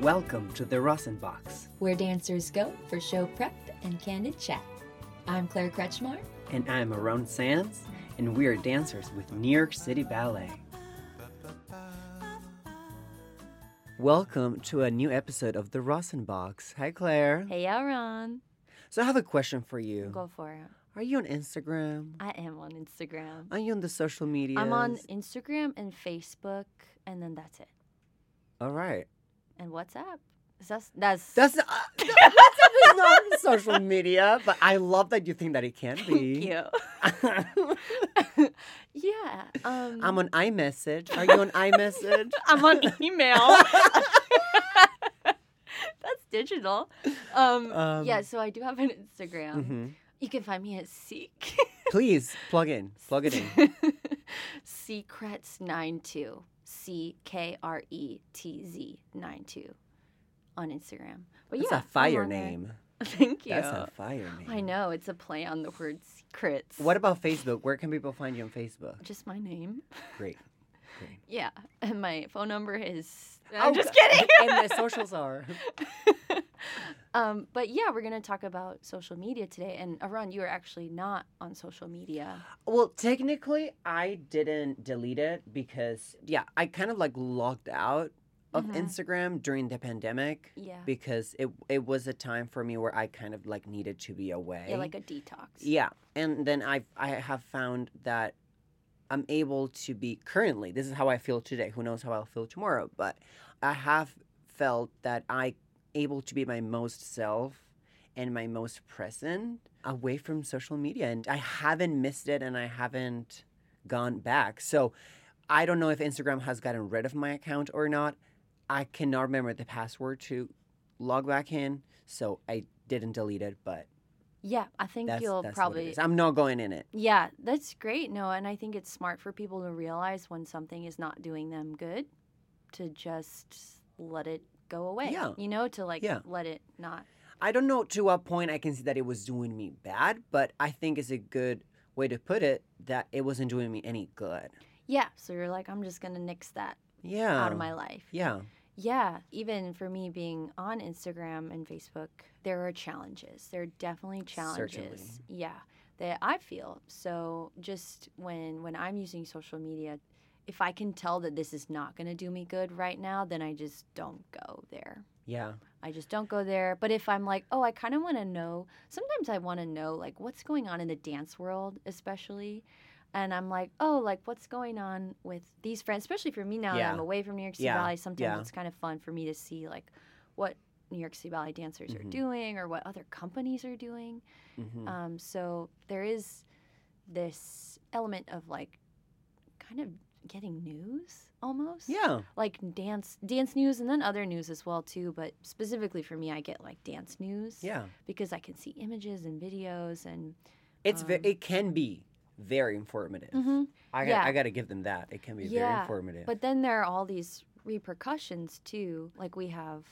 Welcome to the Rosin Box. where dancers go for show prep and candid chat. I'm Claire Kretzschmar. And I'm Aarón Sanz, and we are dancers with New York City Ballet. Welcome to a new episode of the Rosin Box. Hi, Claire. Hey, Aarón. So, I have a question for you. Go for it. Are you on Instagram? I am on Instagram. Are you on the social media? I'm on Instagram and Facebook, and then that's it. All right. And WhatsApp. That's that's That's not, WhatsApp is not social media, but I love that you think that it can be. Thank you. yeah. Um, I'm on iMessage. Are you on iMessage? I'm on email. That's digital. Um, Um, yeah, so I do have an Instagram. Mhm. You can find me at Seek. Please plug in. Plug it in. Secrets92. C K R E T Z 92 on Instagram. But That's yeah, a fire I'm on there. name. Thank you. That's a fire name. I know, it's a play on the word secrets. What about Facebook? Where can people find you on Facebook? Just my name. Great. Great. Yeah. And my phone number is. Oh, I'm just kidding. and the socials are. um, but yeah, we're going to talk about social media today. And Aarón, you are actually not on social media. Well, technically, I didn't delete it because, yeah, I kind of like logged out of Mhm. Instagram during the pandemic Yeah. because it it was a time for me where I kind of like needed to be away. Yeah, like a detox. Yeah, and then I I have found that I'm able to be currently. This is how I feel today. Who knows how I'll feel tomorrow? But I have felt that I able to be my most self and my most present away from social media, and I haven't missed it, and I haven't gone back. So I don't know if Instagram has gotten rid of my account or not. I cannot remember the password to log back in, so I didn't delete it, but Yeah, I think that's, you'll that's probably. I'm not going in it. Yeah, that's great. No, and I think it's smart for people to realize when something is not doing them good to just let it go away. Yeah. You know, to like Yeah. let it not. I don't know to what point I can see that it was doing me bad, but I think it's a good way to put it that it wasn't doing me any good. Yeah, so you're like, I'm just going to nix that Yeah. out of my life. Yeah. Yeah, even for me being on Instagram and Facebook, there are challenges. There are definitely challenges. Certainly. Yeah, that I feel. So just when when I'm using social media, if I can tell that this is not going to do me good right now, then I just don't go there. Yeah. I just don't go there. But if I'm like, oh, I kind of want to know, sometimes I want to know like what's going on in the dance world, especially. And I'm like, oh, like what's going on with these friends, especially for me now that I'm away from New York City Yeah. Ballet. Sometimes Yeah. it's kind of fun for me to see like what New York City Ballet dancers are Mhm. doing or what other companies are doing. hmm Um, so there is this element of like kind of getting news almost yeah. like dance dance news and then other news as well too but specifically for me i get like dance news Yeah. because i can see images and videos and It's ve- Um, it can be very informative. Mhm. I got Yeah. I got to give them that. It can be very informative. but then there are all these repercussions too like we have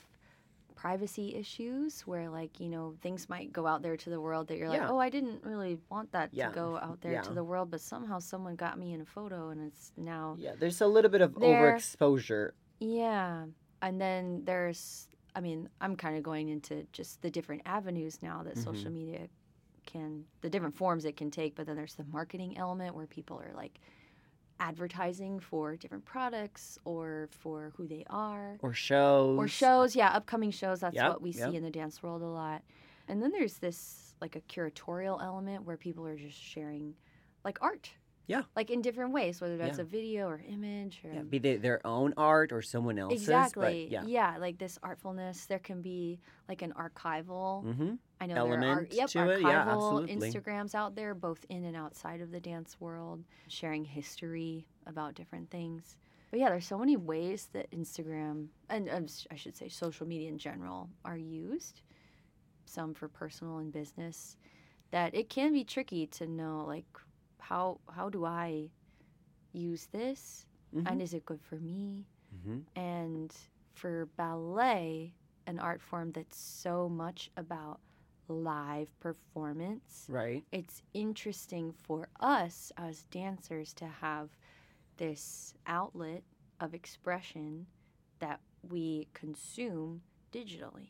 privacy issues where like you know things might go out there to the world that you're like oh i didn't really want that Yeah. to go out there Yeah. to the world but somehow someone got me in a photo and it's now yeah, there's a little bit of There- overexposure. Yeah. And then there's, I mean, I'm kind of going into just the different avenues now that mm-hmm. social media can, the different forms it can take. But then there's the marketing element where people are like advertising for different products or for who they are Or shows. or shows. Yeah, upcoming shows. That's Yep, what we yep. see in the dance world a lot. And then there's this like a curatorial element where people are just sharing like art. Yeah. Like in different ways, whether that's Yeah. a video or image or Yeah, be they their own art or someone else's. Exactly. But yeah. like this artfulness. There can be like an archival. Mm-hmm. I know there are element yep, it. Yeah, archival absolutely. Instagrams out there, both in and outside of the dance world, sharing history about different things. But yeah, there's so many ways that Instagram and um, I should say social media in general are used. Some for personal and business. That it can be tricky to know like how how do I use this Mhm. and is it good for me? Mm-hmm. And for ballet, an art form that's so much about live performance, Right. it's interesting for us as dancers to have this outlet of expression that we consume digitally.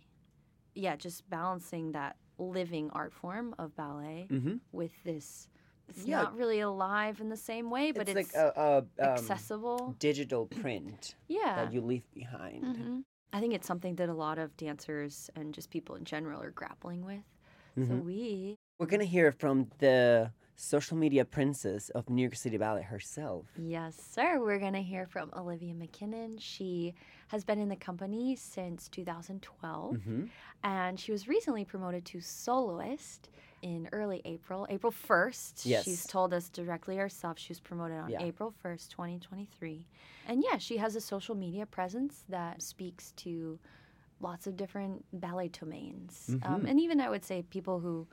Yeah, just balancing that living art form of ballet Mm-hmm. with this. It's Yeah. not really alive in the same way, but it's, it's, like a, a um, accessible. digital print Yeah. that you leave behind. Mhm. I think it's something that a lot of dancers and just people in general are grappling with. So Mhm. we We're gonna hear from the social media princess of New York City Ballet herself. Yes, sir. We're going to hear from Olivia MacKinnon. She has been in the company since 2012, Mm-hmm. and she was recently promoted to soloist in early April, April 1st. Yes. She's told us directly herself she was promoted on Yeah. April 1st, 2023. And yeah, she has a social media presence that speaks to lots of different ballet domains. Um, Mhm. and even I would say people who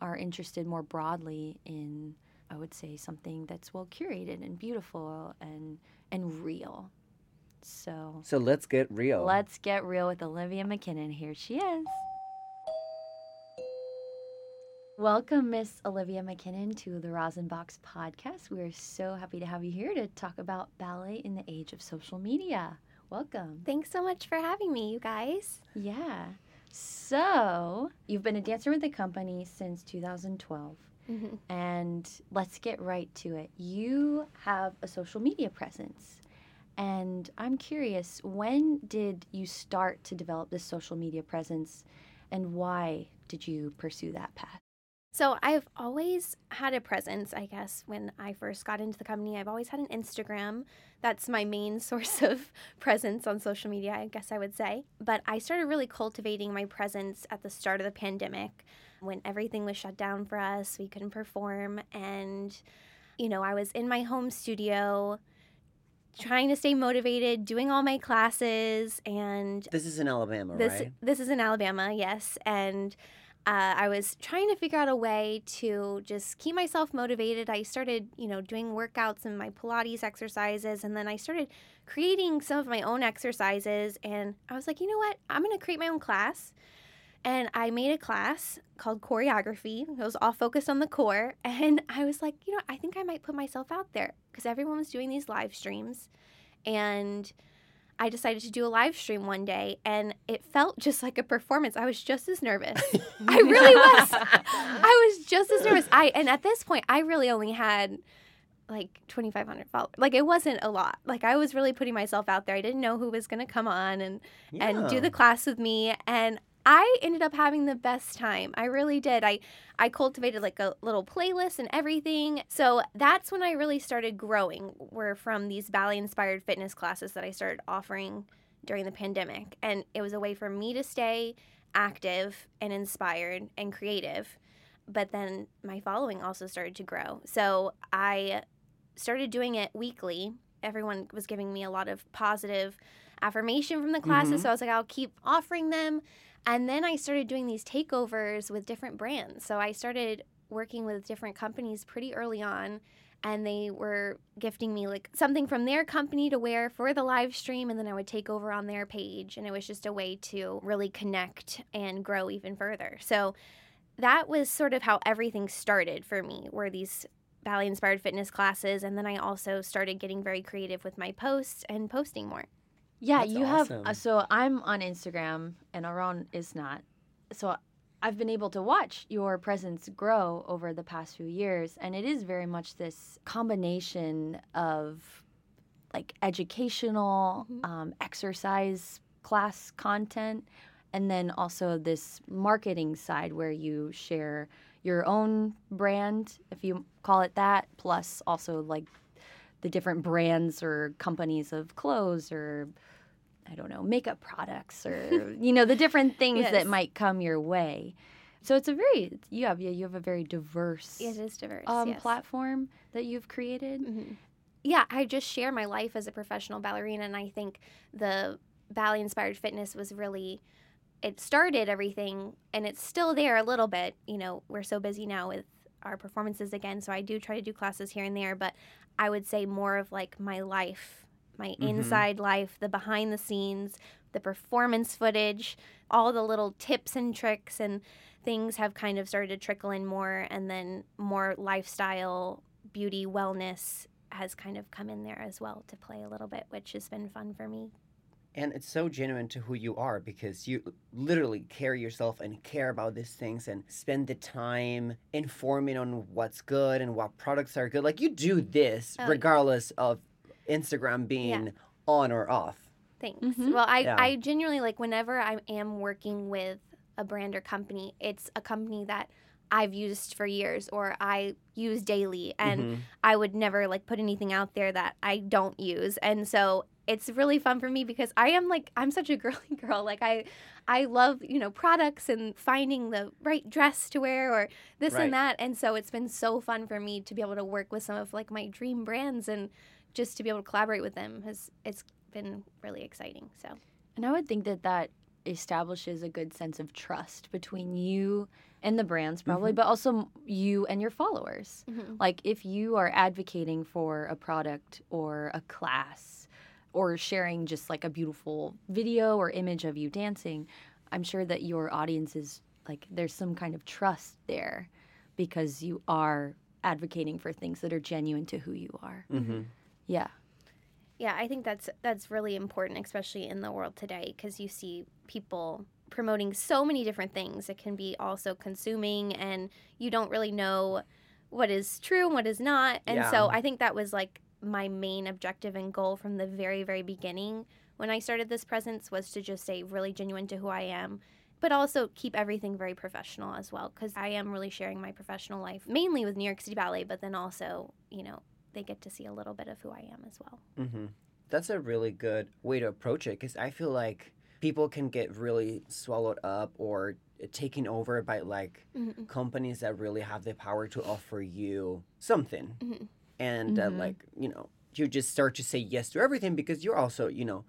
are interested more broadly in I would say something that's well curated and beautiful and and real. So So let's get real. let's get real with Olivia MacKinnon. Here she is. Welcome, Miss Olivia MacKinnon, to the Rosin Box podcast. We are so happy to have you here to talk about ballet in the age of social media. Welcome. Thanks so much for having me, you guys. Yeah. So, you've been a dancer with the company since 2012. Mm-hmm. And let's get right to it. You have a social media presence. And I'm curious, when did you start to develop this social media presence and why did you pursue that path? So, I've always had a presence, I guess, when I first got into the company. I've always had an Instagram. That's my main source of presence on social media, I guess I would say. But I started really cultivating my presence at the start of the pandemic when everything was shut down for us. We couldn't perform. And, you know, I was in my home studio trying to stay motivated, doing all my classes, and This is in Alabama, this right? this is in Alabama, yes, and uh, I was trying to figure out a way to just keep myself motivated. I started, you know, doing workouts and my Pilates exercises, and then I started creating some of my own exercises. And I was like, you know what? I'm going to create my own class. And I made a class called choreography. It was all focused on the core. And I was like, you know, I think I might put myself out there because everyone was doing these live streams. And I decided to do a live stream one day and it felt just like a performance. I was just as nervous. I really was. I was just as nervous. I and at this point I really only had like 2500 followers. Like it wasn't a lot. Like I was really putting myself out there. I didn't know who was going to come on and and do the class with me and I ended up having the best time. I really did. I I cultivated like a little playlist and everything. So that's when I really started growing. Were from these ballet inspired fitness classes that I started offering during the pandemic and it was a way for me to stay active and inspired and creative. But then my following also started to grow. So I started doing it weekly. Everyone was giving me a lot of positive affirmation from the classes. Mhm. So I was like, I'll keep offering them. And then I started doing these takeovers with different brands. So I started working with different companies pretty early on. And they were gifting me like something from their company to wear for the live stream. And then I would take over on their page. And it was just a way to really connect and grow even further. So that was sort of how everything started for me, were these ballet inspired fitness classes. And then I also started getting very creative with my posts and posting more. Yeah, That's you have. awesome. Uh, so I'm on Instagram, and Aarón is not. So I've been able to watch your presence grow over the past few years, and it is very much this combination of like educational, Mhm. um, exercise class content, and then also this marketing side where you share your own brand, if you call it that, plus also like the different brands or companies of clothes or I don't know, makeup products or you know, the different things Yes. that might come your way. So it's a very you have you have a very diverse It is diverse. um, yes. platform that you've created. Mhm. Yeah, I just share my life as a professional ballerina, and I think the ballet inspired fitness was really it started everything, and it's still there a little bit. You know, we're so busy now with our performances again, so I do try to do classes here and there, but I would say more of like my life, my Mhm. inside life, the behind the scenes, the performance footage, all the little tips and tricks and things have kind of started to trickle in more, and then more lifestyle, beauty, wellness has kind of come in there as well to play a little bit, which has been fun for me. And it's so genuine to who you are because you literally care yourself and care about these things and spend the time informing on what's good and what products are good. Like you do this Oh, yeah. regardless of Instagram being on or off. Thanks. Mhm. Well, I, Yeah. I genuinely like whenever I am working with a brand or company, it's a company that I've used for years or I use daily and Mhm. I would never like put anything out there that I don't use. And so it's really fun for me because I am like I'm such a girly girl. Like I I love, you know, products and finding the right dress to wear or this Right. and that. And so it's been so fun for me to be able to work with some of like my dream brands and just to be able to collaborate with them has it's been really exciting. So And I would think that that establishes a good sense of trust between you and the brands, probably, but also you and your followers. Like if you are advocating for a product or a class or sharing just like a beautiful video or image of you dancing, I'm sure that your audience is like there's some kind of trust there because you are advocating for things that are genuine to who you are. Mhm. Yeah. Yeah, I think that's that's really important, especially in the world today, because you see people promoting so many different things. It can be also consuming, and you don't really know what is true and what is not. And so I think that was like my main objective and goal from the very very beginning when I started this presence was to just stay really genuine to who I am. But also keep everything very professional as well, because I am really sharing my professional life mainly with New York City Ballet, but then also, you know, they get to see a little bit of who I am as well. hmm That's a really good way to approach it because I feel like people can get really swallowed up or taken over by like Mhm. companies that really have the power to offer you something. Mhm. And uh, like, you know, you just start to say yes to everything because you're also, you know,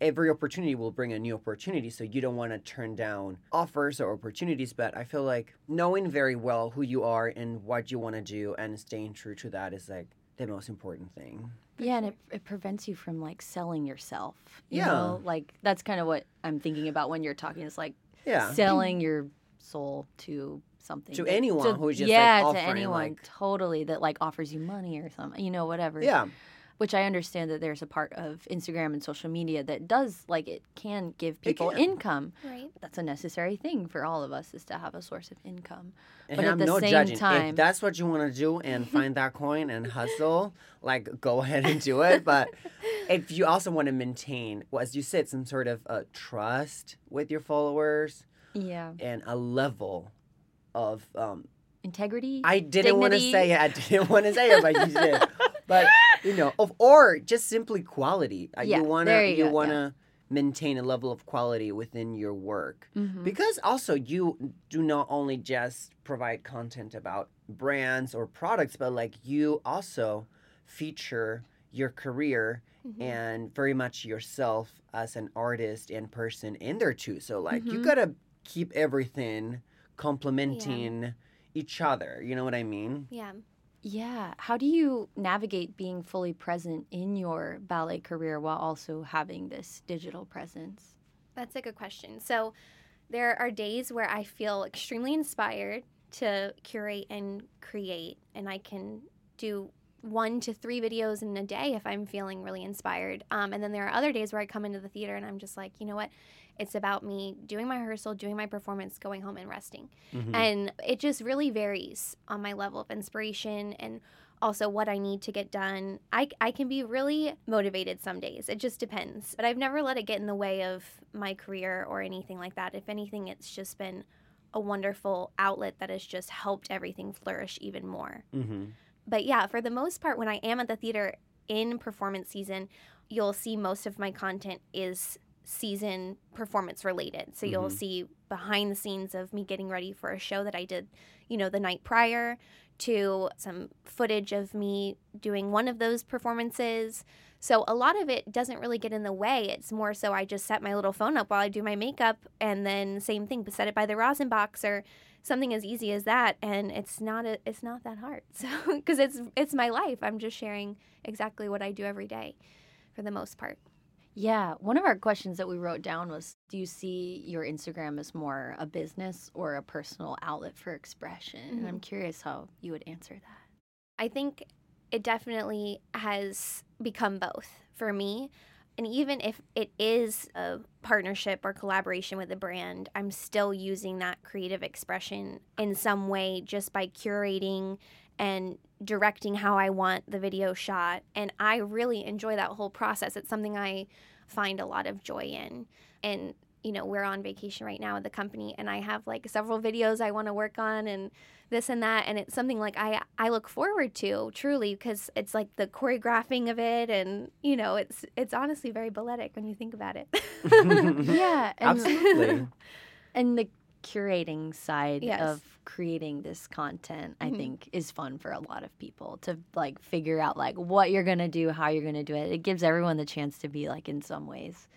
every opportunity will bring a new opportunity. So you don't want to turn down offers or opportunities. But I feel like knowing very well who you are and what you want to do and staying true to that is like the most important thing. Yeah, and it, it prevents you from like selling yourself. You Yeah. know? Like that's kind of what I'm thinking about when you're talking. It's like Yeah. selling your soul to something. To anyone who's just, like, yeah, to anyone like- totally that like offers you money or something. You know, whatever. Yeah. Which I understand that there's a part of Instagram and social media that does like it can give people can. income. Right. That's a necessary thing for all of us is to have a source of income. And But at I'm the no same judging. time- if that's what you want to do and find that coin and hustle, like go ahead and do it. But if you also want to maintain, well, as you said, some sort of uh, trust with your followers Yeah. and a level of, um, Integrity. I didn't want to say it. I didn't want to say it, but you did. But you know, of or just simply quality. Uh, Yeah, you wanna there you go, yeah. wanna maintain a level of quality within your work. Mhm. Because also you do not only just provide content about brands or products, but like you also feature your career Mhm. and very much yourself as an artist and person in there too. So like you Mhm. gotta keep everything complementing each other. You know what I mean? Yeah. Yeah. How do you navigate being fully present in your ballet career while also having this digital presence? That's a good question. So there are days where I feel extremely inspired to curate and create, and I can do one to three videos in a day if I'm feeling really inspired. Um, and then there are other days where I come into the theater and I'm just like, you know what? It's about me doing my rehearsal, doing my performance, going home and resting. Mhm. And it just really varies on my level of inspiration and also what I need to get done. I, I can be really motivated some days. It just depends. But I've never let it get in the way of my career or anything like that. If anything, it's just been a wonderful outlet that has just helped everything flourish even more. Mhm. But yeah, for the most part, when I am at the theater in performance season, you'll see most of my content is season performance related. So you'll Mhm. see behind the scenes of me getting ready for a show that I did, you know, the night prior to some footage of me doing one of those performances. So a lot of it doesn't really get in the way. It's more so I just set my little phone up while I do my makeup and then same thing, set it by the rosin box or something as easy as that and it's not a, it's not that hard. So cuz it's it's my life. I'm just sharing exactly what I do every day for the most part. Yeah. One of our questions that we wrote down was Do you see your Instagram as more a business or a personal outlet for expression? And I'm mm-hmm. curious how you would answer that. I think it definitely has become both for me. And even if it is a partnership or collaboration with a brand, I'm still using that creative expression in some way just by curating and directing how I want the video shot. And I really enjoy that whole process. It's something I find a lot of joy in. And, you know, we're on vacation right now with the company, and I have like several videos I want to work on and this and that. And it's something like I, I look forward to truly because it's like the choreographing of it. And, you know, it's, it's honestly very balletic when you think about it. yeah, and, Absolutely. and the curating side Yes. of creating this content i Mhm. think is fun for a lot of people to like figure out like what you're gonna do how you're gonna do it it gives everyone the chance to be like in some ways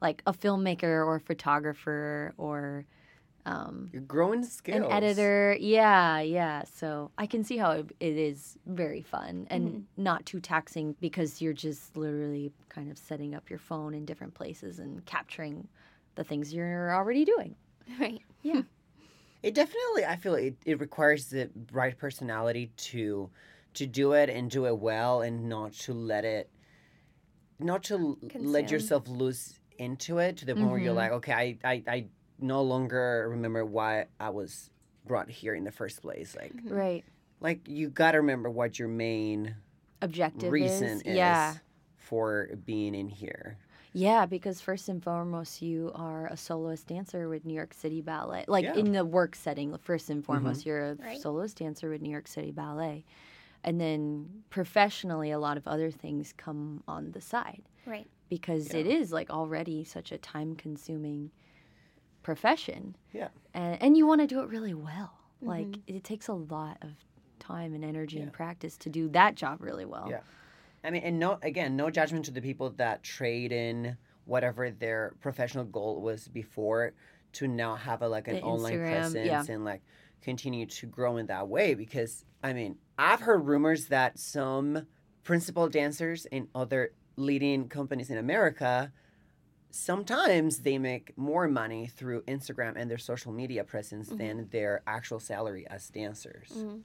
like a filmmaker or photographer or um, You're growing skills. an editor yeah yeah so i can see how it, it is very fun and Mhm. not too taxing because you're just literally kind of setting up your phone in different places and capturing the things you're already doing right. It definitely, I feel it, it requires the right personality to to do it and do it well, and not to let it, not to l- let yourself lose into it to the point where you're Mhm. like, okay, I, I, I no longer remember why I was brought here in the first place. Like, right like you gotta remember what your main objective reason is is yeah for being in here. Yeah because first and foremost you are a soloist dancer with new york city ballet like Yeah. in the work setting first and foremost you're a Right. soloist dancer with new york city ballet and then professionally a lot of other things come on the side Right. because Yeah. it is like already such a time consuming profession Yeah. and, and you want to do it really well like Mhm. it takes a lot of time and energy and practice to do that job really well Yeah. I mean, and no, again, no judgment to the people that trade in whatever their professional goal was before to now have a like an The online Instagram, presence yeah. and like continue to grow in that way. Because I mean, I've heard rumors that some principal dancers in other leading companies in America sometimes they make more money through Instagram and their social media presence Mm-hmm. than their actual salary as dancers. Mhm.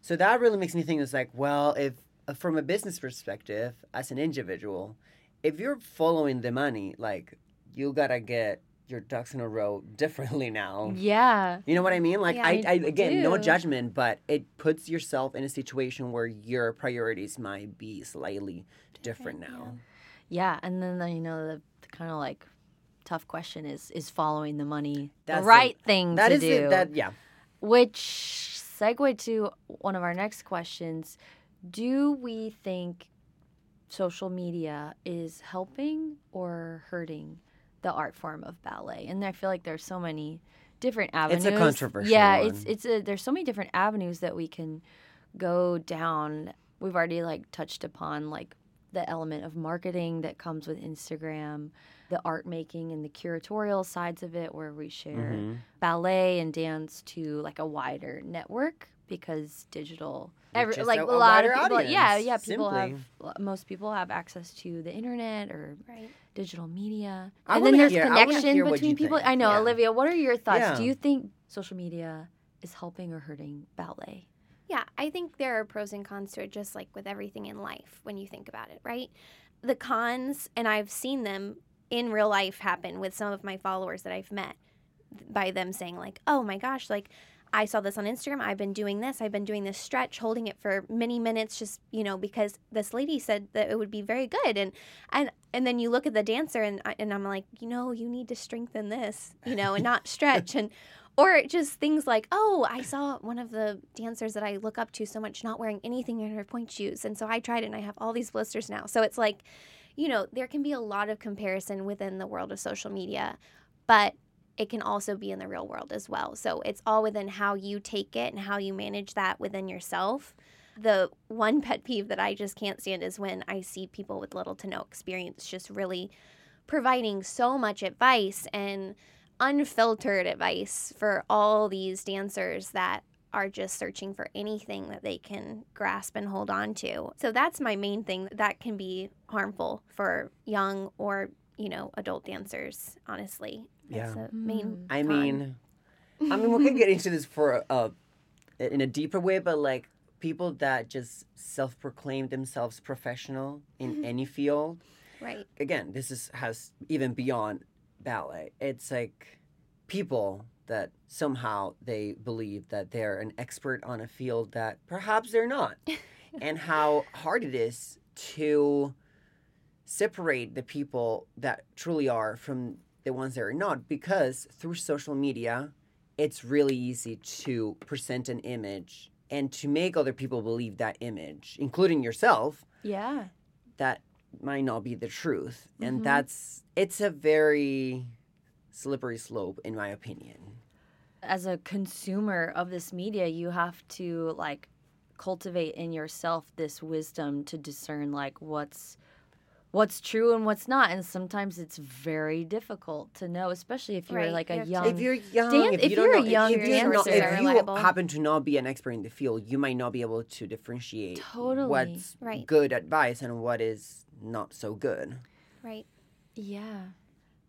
So that really makes me think it's like, well, if Uh, from a business perspective, as an individual, if you're following the money, like you gotta get your ducks in a row differently now. yeah You know what I mean? Like Yeah, I, I again, no judgment, but it puts yourself in a situation where your priorities might be slightly different now. Yeah, and then the, you know the, the kind of like tough question is is following the money That's the the- right thing That to is do? it. That yeah. Which segue to one of our next questions: Do we think social media is helping or hurting the art form of ballet? And I feel like there's so many different avenues. It's a controversial Yeah, one. it's it's a there's so many different avenues that we can go down. We've already like touched upon like the element of marketing that comes with Instagram, the art making and the curatorial sides of it where we share Mhm. ballet and dance to like a wider network because digital every, like a- a, a lot of people yeah audience, yeah people simply. have most people have access to the internet or Right. digital media I and then there's hear- connection hear between people think. i know Yeah. olivia what are your thoughts Yeah. do you think social media is helping or hurting ballet Yeah, I think there are pros and cons to it, just like with everything in life when you think about it, right? The cons, and I've seen them in real life happen with some of my followers that I've met by them saying, like, oh my gosh, like, I saw this on Instagram. I've been doing this. I've been doing this stretch, holding it for many minutes, just you know, because this lady said that it would be very good. And and and then you look at the dancer, and I, and I'm like, you know, you need to strengthen this, you know, and not stretch. and or just things like, oh, I saw one of the dancers that I look up to so much not wearing anything in her pointe shoes, and so I tried it, and I have all these blisters now. So it's like, you know, there can be a lot of comparison within the world of social media, but it can also be in the real world as well. So it's all within how you take it and how you manage that within yourself. The one pet peeve that I just can't stand is when I see people with little to no experience just really providing so much advice and unfiltered advice for all these dancers that are just searching for anything that they can grasp and hold on to. So that's my main thing that can be harmful for young or, you know, adult dancers, honestly. That's Yeah. a main mm. I con. mean, I mean, we could get into this for a, in a deeper way, but like people that just self-proclaim themselves professional in mm-hmm. any field, Right. again, this is has even beyond ballet. It's like people that somehow they believe that they're an expert on a field that perhaps they're not. and how hard it is to separate the people that truly are from the ones that are not because through social media it's really easy to present an image and to make other people believe that image including yourself Yeah. that might not be the truth Mhm. and that's it's a very slippery slope in my opinion As a consumer of this media, you have to like cultivate in yourself this wisdom to discern like what's what's true and what's not and sometimes it's very difficult to know especially if you're Right, like you a have young if you're young Dan- if, if you don't you're a young if, dancer, not- if you reliable. happen to not be an expert in the field you might not be able to differentiate Totally. what's Right. good advice and what is not so good Right. yeah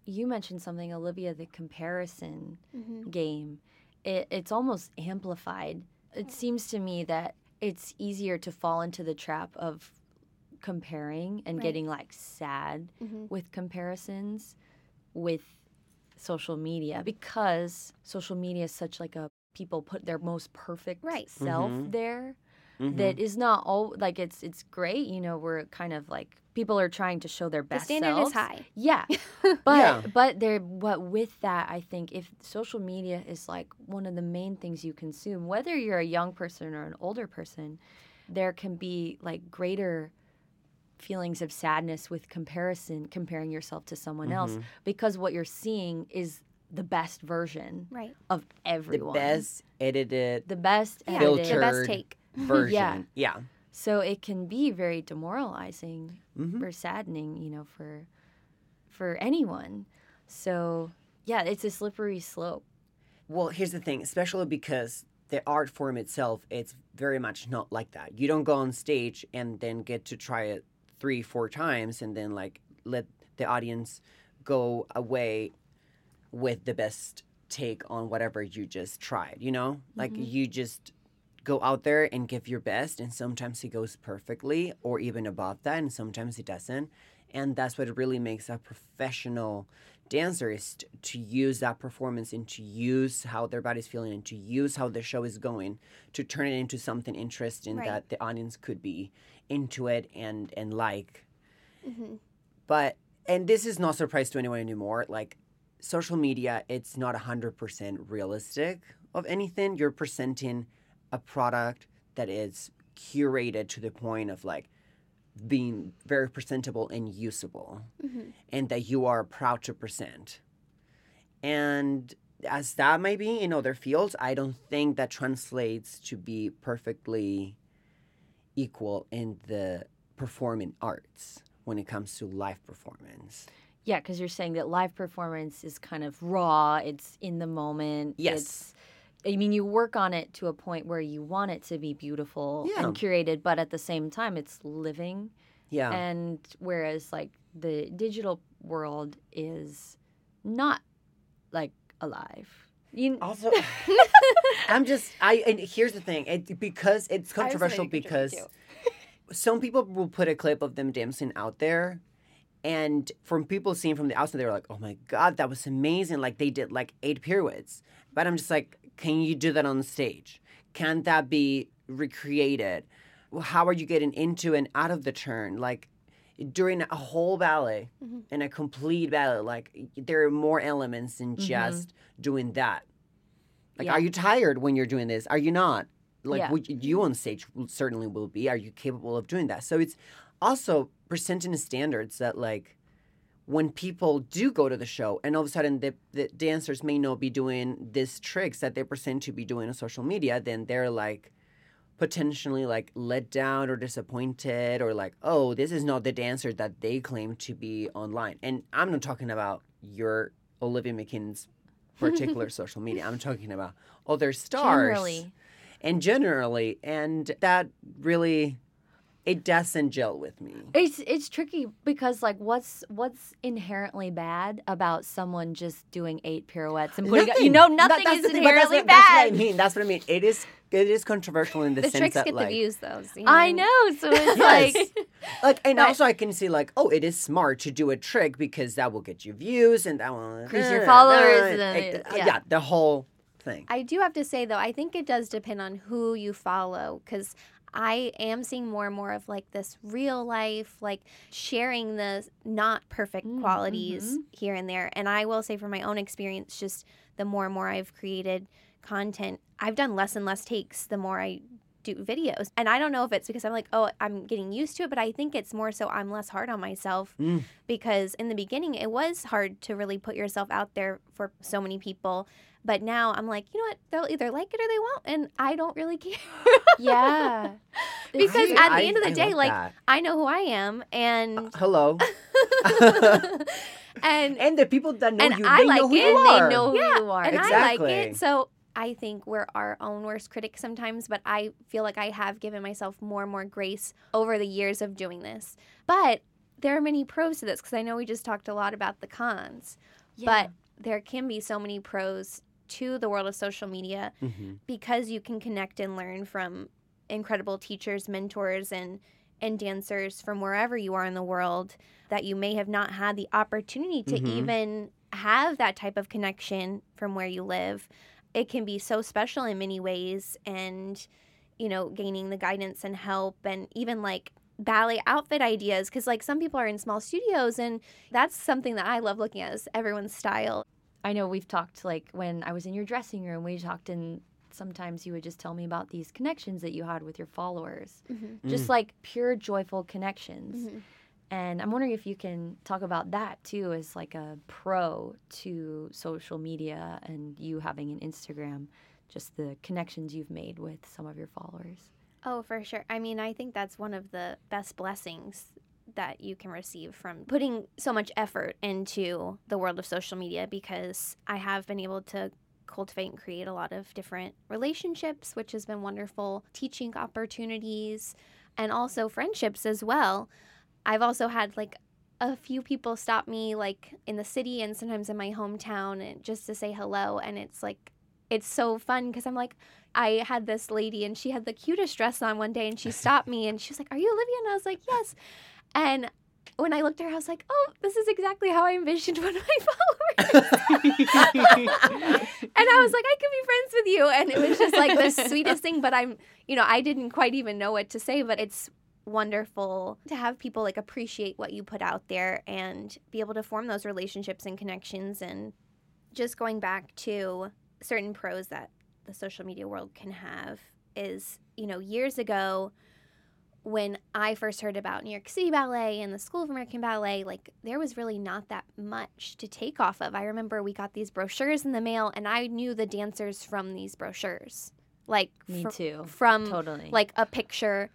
you mentioned something olivia the comparison hmm game, it, it's almost amplified. It seems to me that it's easier to fall into the trap of comparing and Right. getting like sad hmm with comparisons with social media because social media is such like a people put their most perfect Right. self Mhm. there Mhm. that is not all like it's it's great you know we're kind of like people are trying to show their The best standard selves. is high. Yeah. But Yeah. but there but with that I think if social media is like one of the main things you consume, whether you're a young person or an older person, there can be like greater feelings of sadness with comparison, comparing yourself to someone else Mhm. because what you're seeing is the best version Right. of the best edited the best Yeah. edited. The best take. version yeah, yeah. So it can be very demoralizing Mhm. or saddening, you know, for for anyone. So yeah, it's a slippery slope. Well, here's the thing, especially because the art form itself, it's very much not like that. You don't go on stage and then get to try it three, four times and then like let the audience go away with the best take on whatever you just tried, you know? Like Mhm. you just go out there and give your best and sometimes it goes perfectly or even above that and sometimes it doesn't. And that's what really makes a professional dancer is t- to use that performance and to use how their body's feeling and to use how the show is going to turn it into something interesting Right. that the audience could be into it and and like. Hmm but and this is not surprise to anyone anymore like social media it's not 100% realistic of anything. You're presenting a product that is curated to the point of like being very presentable and usable hmm and that you are proud to present. And as that might be in other fields, I don't think that translates to be perfectly equal in the performing arts when it comes to live performance. Yeah, because you're saying that live performance is kind of raw. It's in the moment. Yes. I mean, you work on it to a point where you want it to be beautiful Yeah. and curated, but at the same time, it's living. Yeah. And whereas, like, the digital world is not like alive. You, also, I'm just I and here's the thing, it, because it's controversial because some people will put a clip of them dancing out there and from people seeing from the outside they were like oh my god that was amazing like they did like eight pirouettes but i'm just like can you do that on stage can that be recreated how are you getting into and out of the turn like during a whole ballet Mhm. and a complete ballet like there are more elements than Mhm. just doing that like Yeah. are you tired when you're doing this are you not like Yeah. would you on stage certainly will be are you capable of doing that so it's also presenting standards that like when people do go to the show and all of a sudden the, the dancers may not be doing these tricks that they present to be doing on social media then they're like potentially like let down or disappointed or like oh this is not the dancer that they claim to be online. And i'm not talking about your olivia mackinnon's particular social media. I'm talking about other stars. Generally. and generally. And that really it doesn't gel with me. It's it's tricky because like what's what's inherently bad about someone just doing eight pirouettes and putting Nothing. you know nothing that's is the thing, but that's inherently what- That's bad. what I mean. That's what I mean. It is it is controversial in the, The sense tricks that get like the views, though. so, you I know. know, so it's Yes. like like and But- also I can see like oh it is smart to do a trick because that will get you views and that will Increase your uh, followers uh, and then it- it- uh, yeah. yeah the whole thing. I do have to say though, I think it does depend on who you follow because I am seeing more and more of like this real life, like sharing the not perfect Mm, qualities mhm. here and there. And I will say from my own experience, just the more and more I've created content, I've done less and less takes the more I do videos. And I don't know if it's because I'm like, oh, I'm getting used to it, but I think it's more so I'm less hard on myself Mm. because in the beginning it was hard to really put yourself out there for so many people. But now I'm like, you know what? They'll either like it or they won't, and I don't really care. yeah. Because It's- at the I- end of the I day, love like, that. I know who I am, and Uh, hello and and the people that know And you I they like know who it, you and they know who Yeah, you are. and I like it. So I think we're our own worst critics sometimes, but I feel like I have given myself more and more grace over the years of doing this. But there are many pros to this because I know we just talked a lot about the cons, but there can be so many pros to the world of social media Mhm. because you can connect and learn from incredible teachers, mentors, and and dancers from wherever you are in the world that you may have not had the opportunity to Mhm. even have that type of connection from where you live. It can be so special in many ways, and you know, gaining the guidance and help, and even like ballet outfit ideas because like some people are in small studios and that's something that i love looking at is everyone's style I know we've talked like when I was in your dressing room, we talked and sometimes you would just tell me about these connections that you had with your followers. Mm. Just like pure joyful connections. And I'm wondering if you can talk about that too as like a pro to social media and you having an Instagram, just the connections you've made with some of your followers. Oh, for sure. I mean, I think that's one of the best blessings that you can receive from putting so much effort into the world of social media because I have been able to cultivate and create a lot of different relationships, which has been wonderful, teaching opportunities, and also friendships as well. I've also had like a few people stop me like in the city and sometimes in my hometown and just to say hello and it's like it's so fun because I'm like I had this lady and she had the cutest dress on one day and she stopped me and she was like, Are you Olivia? And I was like, Yes. And when I looked at her, I was like, Oh, this is exactly how I envisioned one of my followers. and I was like, I could be friends with you. And it was just like the sweetest thing. But I'm, you know, I didn't quite even know what to say, but it's wonderful to have people like appreciate what you put out there and be able to form those relationships and connections. And just going back to certain pros that the social media world can have is, you know, years ago when I first heard about New York City Ballet and the School of American Ballet, like there was really not that much to take off of. I remember we got these brochures in the mail and I knew the dancers from these brochures. Like Me fr- too. from Totally. like a picture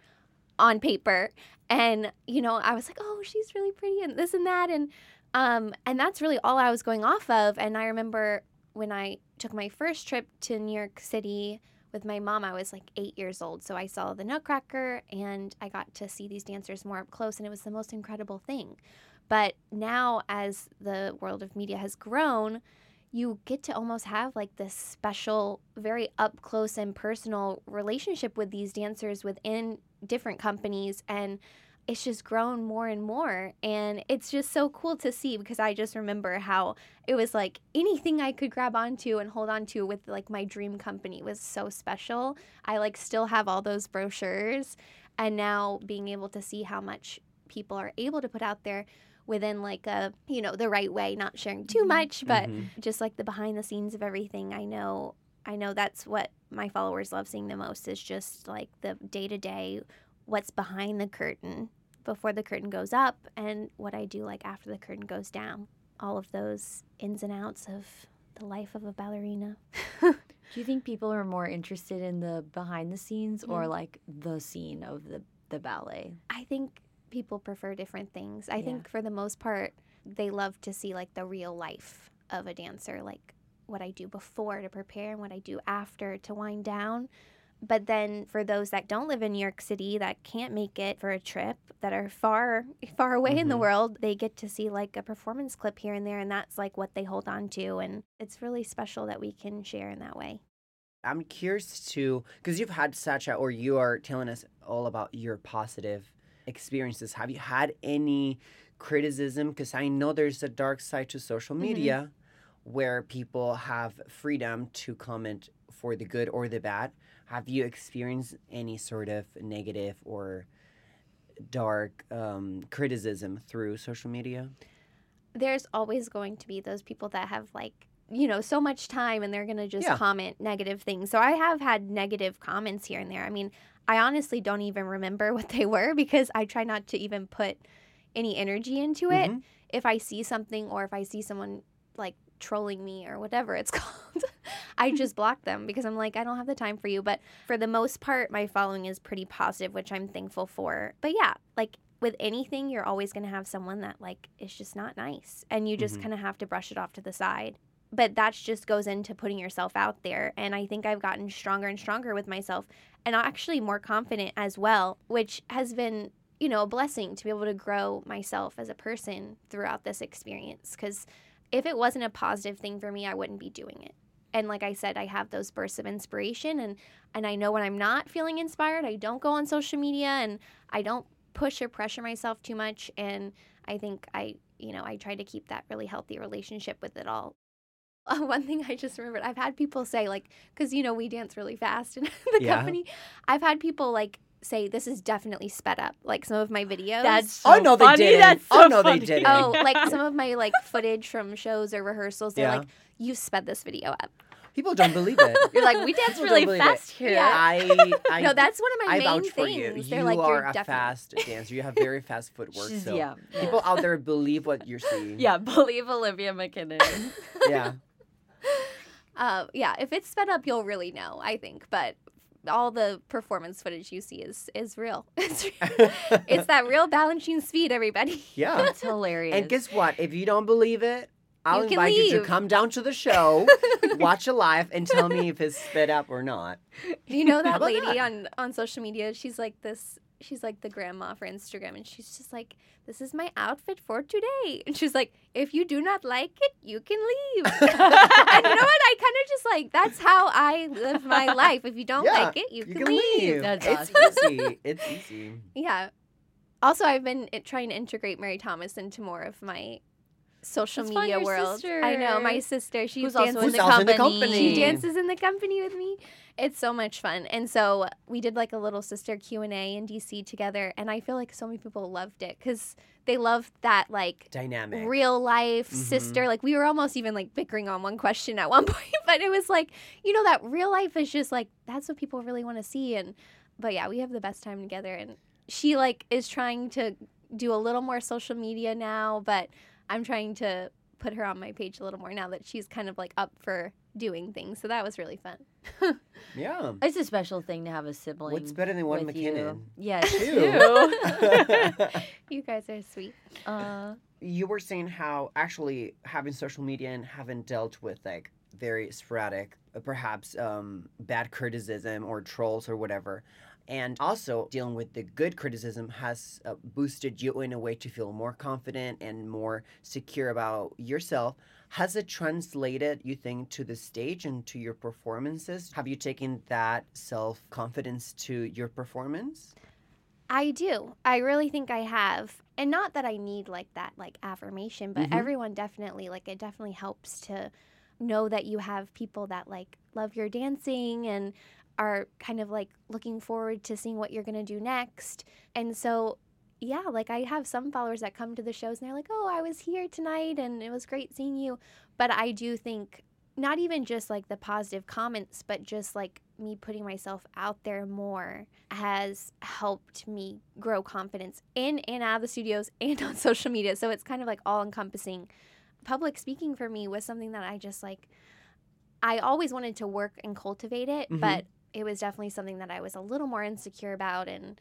on paper and you know i was like oh she's really pretty and this and that and um and that's really all i was going off of and i remember when i took my first trip to new york city with my mom i was like eight years old so i saw the nutcracker and i got to see these dancers more up close and it was the most incredible thing but now as the world of media has grown you get to almost have like this special, very up close and personal relationship with these dancers within different companies. And it's just grown more and more. And it's just so cool to see because I just remember how it was like anything I could grab onto and hold on to with like my dream company was so special. I like still have all those brochures. And now being able to see how much people are able to put out there within like a you know the right way not sharing too Mhm. much but Mhm. just like the behind the scenes of everything i know i know that's what my followers love seeing the most is just like the day to day what's behind the curtain before the curtain goes up and what i do like after the curtain goes down all of those ins and outs of the life of a ballerina Do you think people are more interested in the behind the scenes or Mm. like the scene of the, the ballet? I think people prefer different things. I Yeah. think for the most part, they love to see like the real life of a dancer, like what I do before to prepare and what I do after to wind down. But then for those that don't live in New York City that can't make it for a trip that are far far away in the Mhm. world, they get to see like a performance clip here and there and that's like what they hold on to and it's really special that we can share in that way. I'm curious to because you've had such a or you are telling us all about your positive experiences. Have you had any criticism? Because I know there's a dark side to social Mhm. media where people have freedom to comment for the good or the bad. Have you experienced any sort of negative or dark um, criticism through social media? There's always going to be those people that have like you know so much time and they're going to just Yeah. comment negative things. So I have had negative comments here and there. I mean, I honestly don't even remember what they were because I try not to even put any energy into it. Mhm. if I see something or if I see someone like trolling me or whatever it's called, I just block them because I'm like, I don't have the time for you. But for the most part, my following is pretty positive, which I'm thankful for. But yeah, like with anything, you're always going to have someone that like is just not nice and you just Mhm. kind of have to brush it off to the side. But that just goes into putting yourself out there. And I think I've gotten stronger and stronger with myself and actually more confident as well, which has been you know, a blessing to be able to grow myself as a person throughout this experience. Because if it wasn't a positive thing for me, I wouldn't be doing it. And like I said, I have those bursts of inspiration, and and I know when I'm not feeling inspired, I don't go on social media, and I don't push or pressure myself too much. And I think I, you know, I try to keep that really healthy relationship with it all. Uh, one thing I just remembered, I've had people say like, because you know we dance really fast in the Yeah. company. I've had people like say this is definitely sped up, like some of my videos. That's so Oh, no, they funny. didn't. That's Oh, so no, they funny. didn't. oh, like some of my like footage from shows or rehearsals. They're Yeah. like, you sped this video up. People don't believe it. You're like, we dance really don't it. fast here. Yeah. I, I no, that's one of my I main vouch for you. things. You They're like, are you're a definitely. fast dancer. You have very fast footwork. She's- So yeah. yeah. people out there believe what you're seeing. Yeah, believe Olivia MacKinnon. Yeah. Uh, yeah, if it's sped up, you'll really know. I think, but all the performance footage you see is is real. It's, it's that real Balanchine speed, everybody. yeah. That's hilarious. And guess what? If you don't believe it, I'll You can invite you to come down to the show, watch a live, and tell me if it's sped up or not. You know that lady that? on on social media? She's like this. She's like the grandma for Instagram, and she's just like, "This is my outfit for today." And she's like, "If you do not like it, you can leave." and you know what? I kind of just like that's how I live my life. If you don't Yeah, like it, you, You can, can leave. leave. That's it's awesome. easy. It's easy. Yeah. Also, I've been uh, trying to integrate Mary Thomas into more of my social That's media your world. I know my sister. sister. She Who's dances also in the also in the company. company. she dances in the company with me. It's so much fun. And so we did like a little sister Q&A in DC together and I feel like so many people loved it cuz they loved that like Dynamic. real life Mhm. sister. Like we were almost even like bickering on one question at one point, but it was like, you know that real life is just like that's what people really want to see and but yeah, we have the best time together and she like is trying to do a little more social media now, but I'm trying to put her on my page a little more now that she's kind of like up for doing things. So that was really fun. Yeah. it's a special thing to have a sibling. What's better than one MacKinnon? You. Yeah, Two. You guys are sweet. uh, you were saying how actually having social media and having dealt with like very sporadic, uh, perhaps um, bad criticism or trolls or whatever, and also dealing with the good criticism has uh, boosted you in a way to feel more confident and more secure about yourself. Has it translated, you think, to the stage and to your performances? Have you taken that self confidence to your performance? I do. I really think I have. And not that I need like that like affirmation, but Mhm. everyone definitely like it definitely helps to know that you have people that like love your dancing and are kind of like looking forward to seeing what you're going to do next. And so yeah, like I have some followers that come to the shows and they're like, "Oh, I was here tonight and it was great seeing you." But I do think not even just like the positive comments, but just like me putting myself out there more has helped me grow confidence in and out of the studios and on social media. So it's kind of like all encompassing. Public speaking for me was something that I just like, I always wanted to work and cultivate it, Mhm. but it was definitely something that I was a little more insecure about. And,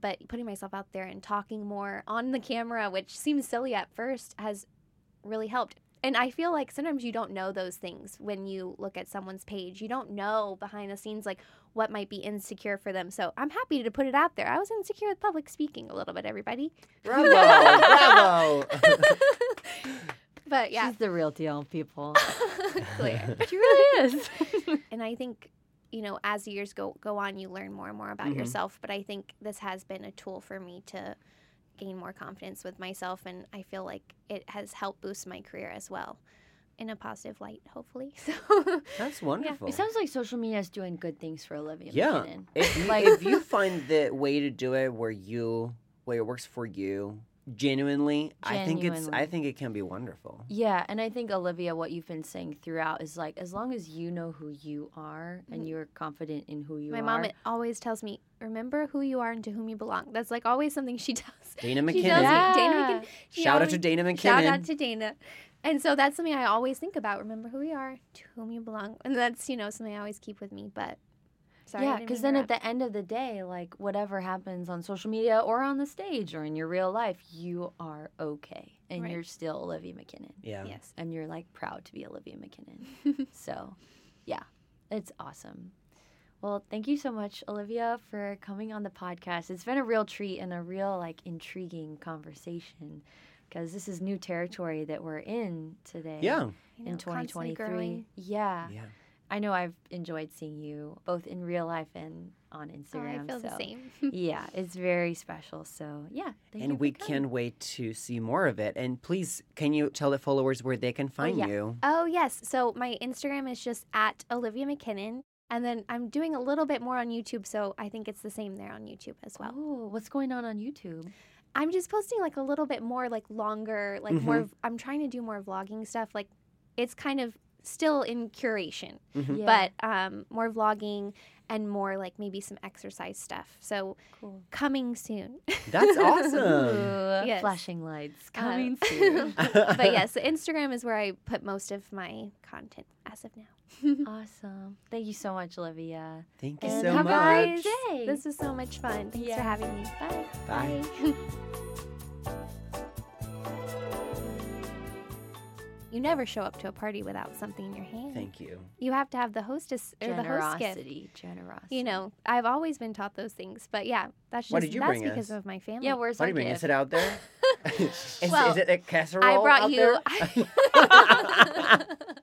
but putting myself out there and talking more on the camera, which seems silly at first, has really helped. And I feel like sometimes you don't know those things when you look at someone's page. You don't know behind the scenes like what might be insecure for them. So I'm happy to put it out there. I was insecure with public speaking a little bit, everybody. Bravo! bravo! But yeah, She's the real deal, people. clear. she really is. and I think you know as years go go on, you learn more and more about Mhm. yourself. But I think this has been a tool for me to gain more confidence with myself, and I feel like it has helped boost my career as well, in a positive light, hopefully. So That's wonderful. it sounds like social media is doing good things for Olivia Yeah. If you, Like- if you find the way to do it where you where it works for you genuinely, I think it's I think it can be wonderful. Yeah, and I think Olivia, what you've been saying throughout is like, as long as you know who you are and Mhm. you're confident in who you my are. My mom always tells me, "Remember who you are and to whom you belong." That's like always something she does. Dana She MacKinnon. tells Yeah. me, Dana MacKinnon. she Shout out to Dana MacKinnon. Shout out to Dana. And so that's something I always think about. Remember who we are, to whom you belong. And that's, you know, something I always keep with me. But sorry. yeah, because then at the end of the day, like whatever happens on social media or on the stage or in your real life, you are okay, and Right. you're still Olivia MacKinnon, Yeah. Yes. and you're like proud to be Olivia MacKinnon. so, yeah, it's awesome. Well, thank you so much, Olivia, for coming on the podcast. It's been a real treat and a real like intriguing conversation because this is new territory that we're in today. Yeah. You know, in 2023. Yeah. Yeah. I know I've enjoyed seeing you both in real life and on Oh, Instagram. I feel so the same. yeah, it's very special. So yeah, thank and for we can't wait to see more of it. And please, can you tell the followers where they can oh, find yeah. you? Oh, yes. So my Instagram is just at Olivia MacKinnon. And then I'm doing a little bit more on YouTube. So I think it's the same there on YouTube as well. Oh, what's going on on YouTube? I'm just posting like a little bit more, like longer, like more. Mm-hmm. I'm trying to do more vlogging stuff. Like it's kind of still in curation. Mhm. Yeah, but um, more vlogging and more like maybe some exercise stuff. So cool. coming soon. That's Ooh, awesome. Yes. Flashing lights Uh, coming soon. but yes, Instagram is where I put most of my content as of now. awesome. Thank you so much, Olivia. Thank you And so have a much. great day. This was so much fun. Thanks Yeah. for having me. Bye. Bye. You never show up to a party without something in your hand. Thank you. You have to have the hostess or the host gift. Generosity, generosity. You know, I've always been taught those things, but yeah, that's just you that's because us? of my family. Yeah, where's What our do you mean? gift? Is it out there? is, Well, is it a casserole? I brought out you. there?